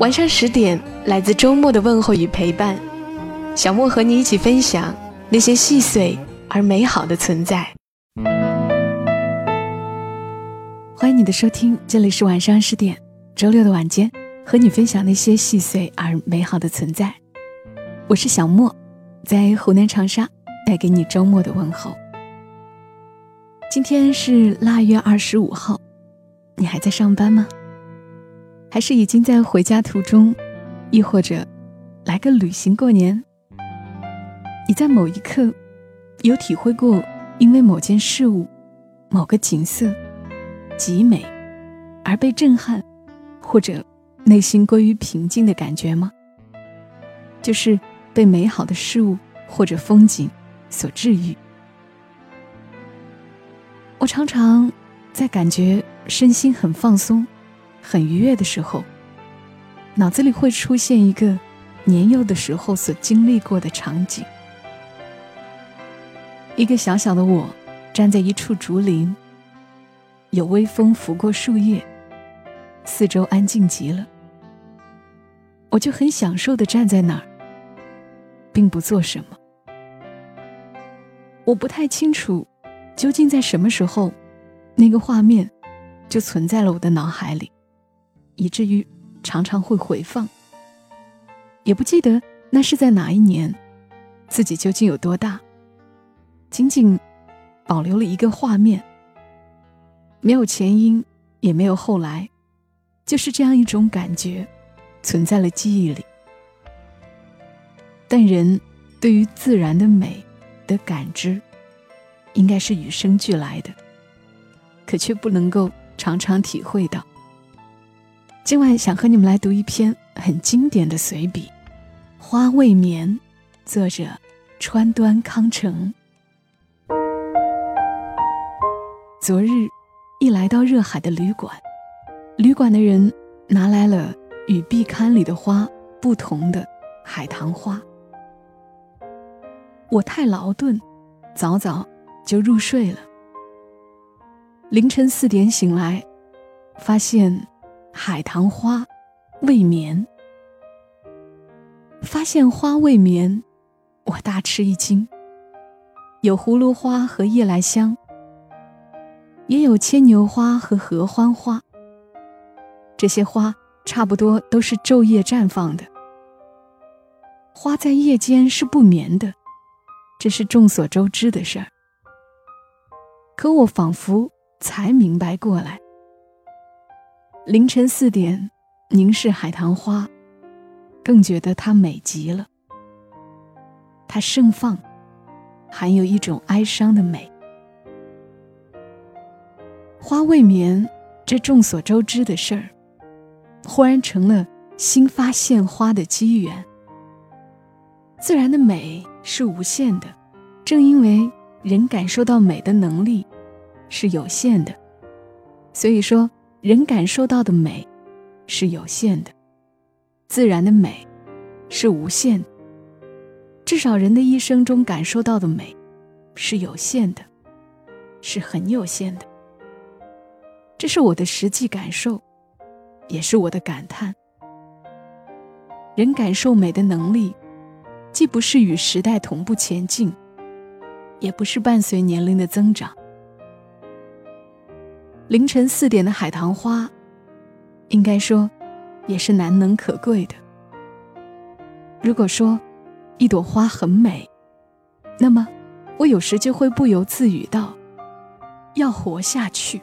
晚上十点，来自周末的问候与陪伴，小莫和你一起分享那些细碎而美好的存在。欢迎你的收听，这里是晚上十点，周六的晚间，和你分享那些细碎而美好的存在。我是小莫，在湖南长沙带给你周末的问候。今天是腊月二十五号，你还在上班吗？还是已经在回家途中，亦或者来个旅行过年？你在某一刻有体会过因为某件事物、某个景色极美而被震撼，或者内心归于平静的感觉吗？就是被美好的事物或者风景所治愈。我常常在感觉身心很放松。很愉悦的时候，脑子里会出现一个年幼的时候所经历过的场景：一个小小的我，站在一处竹林，有微风拂过树叶，四周安静极了，我就很享受的站在那儿，并不做什么。我不太清楚，究竟在什么时候，那个画面就存在了我的脑海里。以至于常常会回放，也不记得那是在哪一年，自己究竟有多大。仅仅保留了一个画面，没有前因，也没有后来，就是这样一种感觉，存在了记忆里。但人对于自然的美的感知，应该是与生俱来的，可却不能够常常体会到。今晚想和你们来读一篇很经典的随笔《花未眠》，作者川端康成。昨日一来到热海的旅馆，旅馆的人拿来了与壁龛里的花不同的海棠花。我太劳顿，早早就入睡了。凌晨四点醒来，发现。海棠花未眠，发现花未眠，我大吃一惊。有葫芦花和夜来香，也有牵牛花和合欢花。这些花差不多都是昼夜绽放的。花在夜间是不眠的，这是众所周知的事儿。可我仿佛才明白过来。凌晨四点，凝视海棠花，更觉得它美极了。它盛放，含有一种哀伤的美。花未眠，这众所周知的事儿，忽然成了新发现花的机缘。自然的美是无限的，正因为人感受到美的能力是有限的，所以说。人感受到的美是有限的，自然的美是无限的。至少人的一生中感受到的美是有限的，是很有限的。这是我的实际感受，也是我的感叹。人感受美的能力，既不是与时代同步前进，也不是伴随年龄的增长。凌晨四点的海棠花，应该说，也是难能可贵的。如果说一朵花很美，那么我有时就会不由自语道：“要活下去。”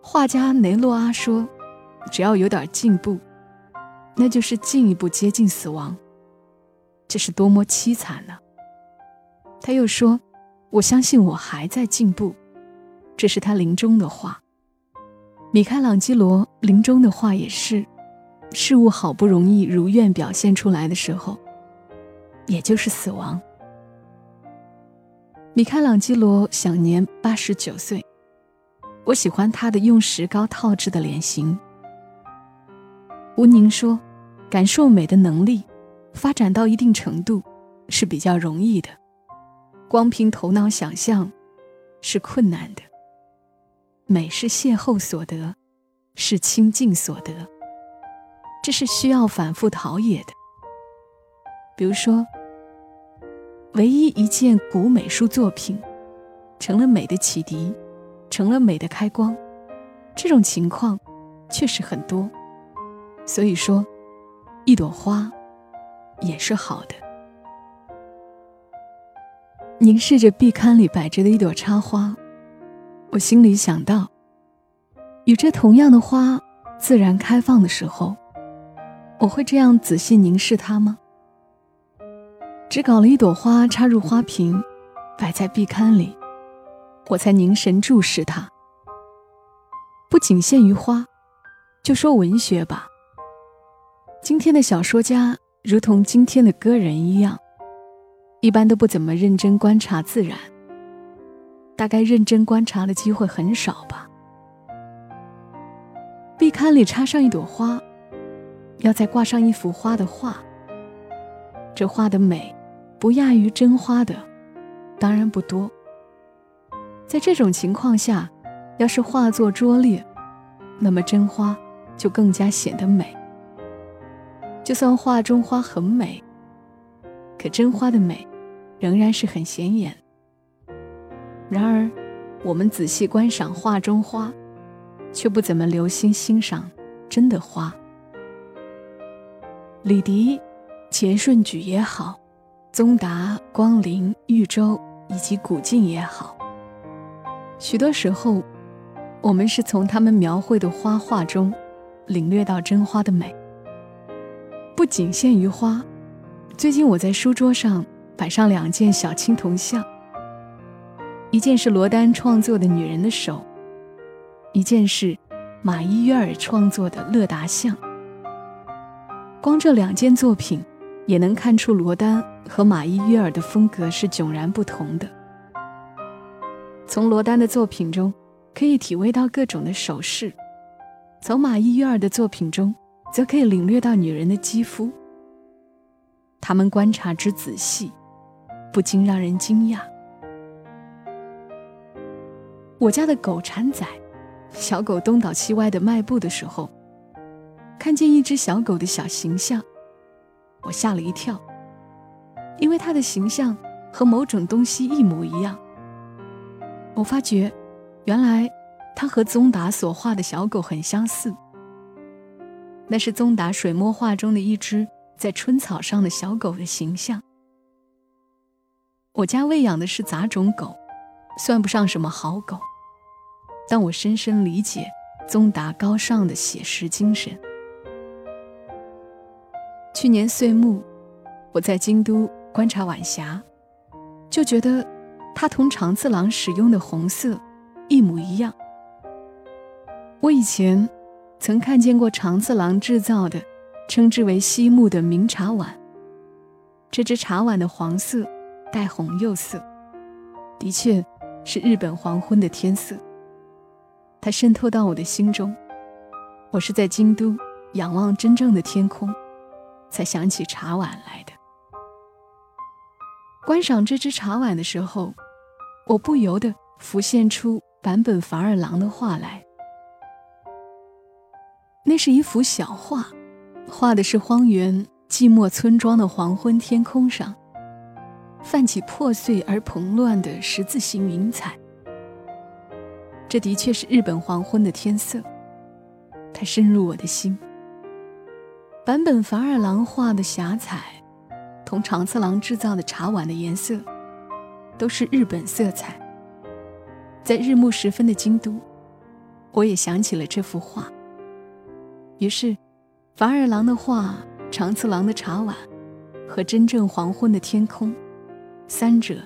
画家雷诺阿说：“只要有点进步，那就是进一步接近死亡。”这是多么凄惨呢？他又说：“我相信我还在进步。”这是他临终的话。米开朗基罗临终的话也是：“事物好不容易如愿表现出来的时候，也就是死亡。米开朗基罗享年八十九岁，我喜欢他的用石膏套制的脸型。吴宁说：“感受美的能力，发展到一定程度，是比较容易的，光凭头脑想象，是困难的。美是邂逅所得，是亲近所得，这是需要反复陶冶的。比如说。”唯一一件古美术作品，成了美的启迪，成了美的开光，这种情况确实很多。所以说，一朵花也是好的。凝视着壁龛里摆着的一朵插花，我心里想到，与这同样的花自然开放的时候，我会这样仔细凝视它吗？只搞了一朵花插入花瓶，摆在壁龛里，我才凝神注视它。不仅限于花，就说文学吧。今天的小说家如同今天的歌人一样，一般都不怎么认真观察自然。大概认真观察的机会很少吧。壁龛里插上一朵花，要再挂上一幅花的画。这画的美。不亚于真花的，当然不多。在这种情况下，要是画作拙劣，那么真花就更加显得美。就算画中花很美，可真花的美仍然是很显眼。然而，我们仔细观赏画中花，却不怎么留心欣赏真的花。李迪、钱顺举也好。宗达、光临、豫州以及古晋也好，许多时候，我们是从他们描绘的花画中领略到真花的美。不仅限于花，最近我在书桌上摆上两件小青铜像，一件是罗丹创作的女人的手，一件是马伊约尔创作的乐达像。光这两件作品。也能看出罗丹和马伊约尔的风格是迥然不同的。从罗丹的作品中，可以体味到各种的手势；从马伊约尔的作品中，则可以领略到女人的肌肤。他们观察之仔细，不禁让人惊讶。我家的狗铲仔，小狗东倒西歪的迈步的时候，看见一只小狗的小形象。我吓了一跳，因为它的形象和某种东西一模一样。我发觉，原来它和宗达所画的小狗很相似。那是宗达水墨画中的一只在春草上的小狗的形象。我家喂养的是杂种狗，算不上什么好狗，但我深深理解宗达高尚的写实精神。去年岁末，我在京都观察晚霞，就觉得它同长次郎使用的红色一模一样。我以前曾看见过长次郎制造的，称之为西木的明茶碗。这只茶碗的黄色带红釉色，的确是日本黄昏的天色。它渗透到我的心中。我是在京都仰望真正的天空。才想起茶碗来的。观赏这只茶碗的时候，我不由得浮现出坂本繁二郎的画来。那是一幅小画，画的是荒原寂寞村庄的黄昏天空上，泛起破碎而蓬乱的十字形云彩。这的确是日本黄昏的天色，它深入我的心。坂本凡二郎画的霞彩，同长次郎制造的茶碗的颜色，都是日本色彩。在日暮时分的京都，我也想起了这幅画。于是，凡二郎的画、长次郎的茶碗和真正黄昏的天空，三者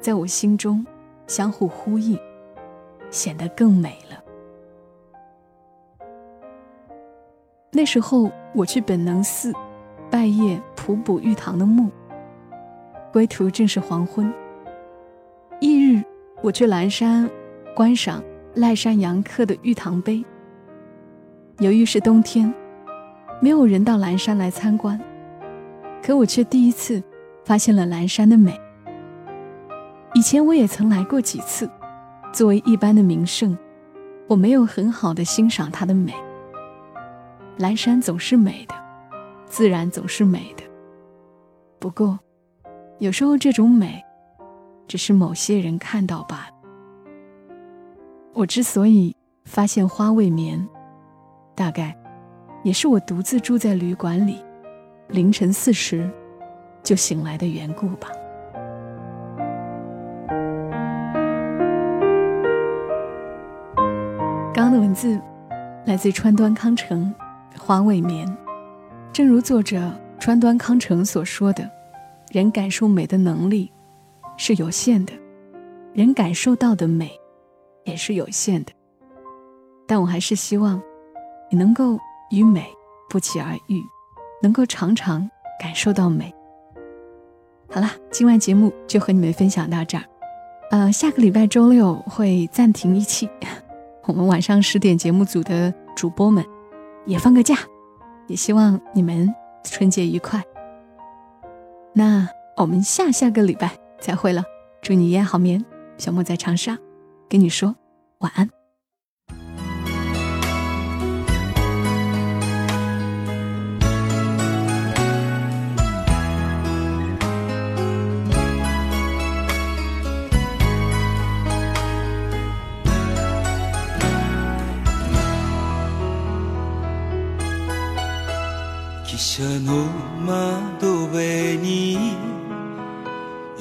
在我心中相互呼应，显得更美了。那时候我去本能寺拜谒普补玉堂的墓，归途正是黄昏。翌日，我去蓝山观赏赖山杨刻的玉堂碑。由于是冬天，没有人到蓝山来参观，可我却第一次发现了蓝山的美。以前我也曾来过几次，作为一般的名胜，我没有很好的欣赏它的美。蓝山总是美的，自然总是美的。不过，有时候这种美，只是某些人看到罢了。我之所以发现花未眠。大概，也是我独自住在旅馆里，凌晨四时就醒来的缘故吧。字来自川端康成，《花未眠》。正如作者川端康成所说的，人感受美的能力是有限的，人感受到的美也是有限的。但我还是希望。你能够与美不期而遇，能够常常感受到美。好了，今晚节目就和你们分享到这儿。呃，下个礼拜周六会暂停一期，我们晚上十点节目组的主播们也放个假，也希望你们春节愉快。那我们下下个礼拜再会了，祝你一夜好眠。小莫在长沙，跟你说晚安。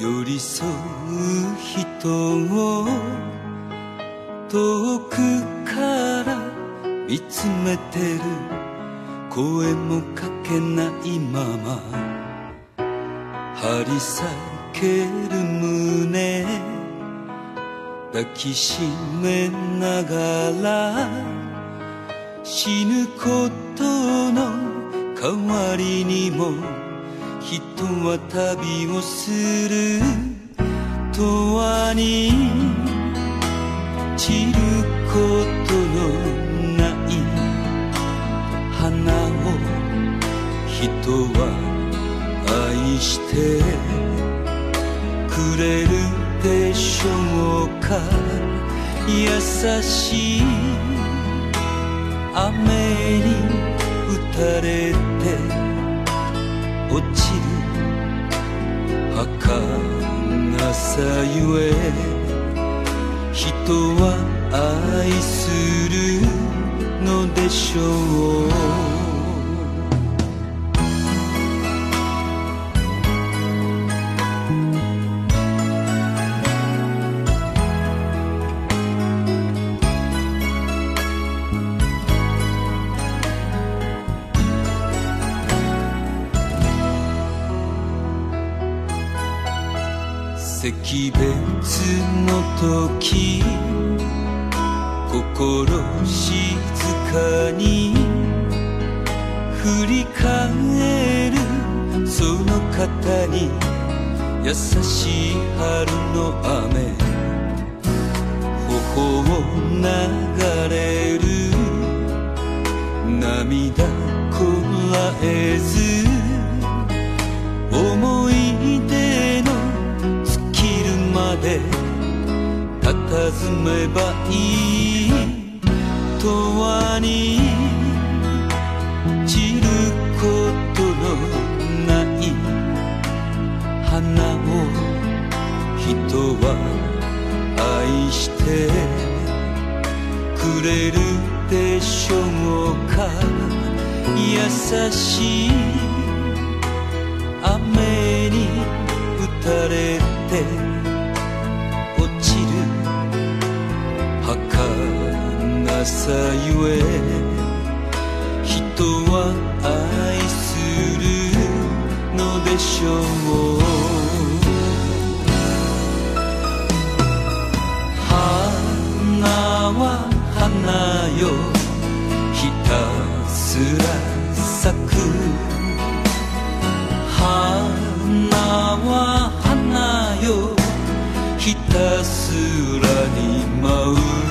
寄り添う人を遠くから見つめてる声もかけないまま。張り裂ける胸。抱きしめながら死ぬことの代わりにも人は旅をする。永遠に散ることのない花を人は愛してくれるでしょうか。優しい雨に打たれて落ちる儚さゆえ人は愛するのでしょう。心静かに振り返るその方に優しい春の雨。頬を流れる。涙こらえず。思い出の尽きるまで佇めばいい。に散ることのない花を人は愛してくれるでしょうか？優しい人は愛するのでしょう。花は花よ。ひたすら咲く。花は花よ。ひたすらに舞う。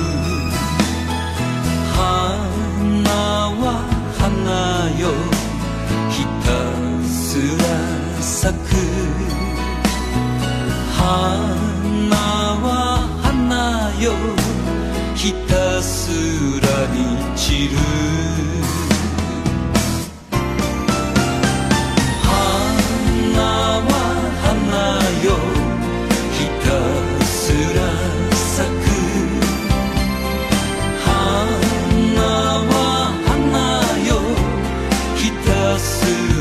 soon.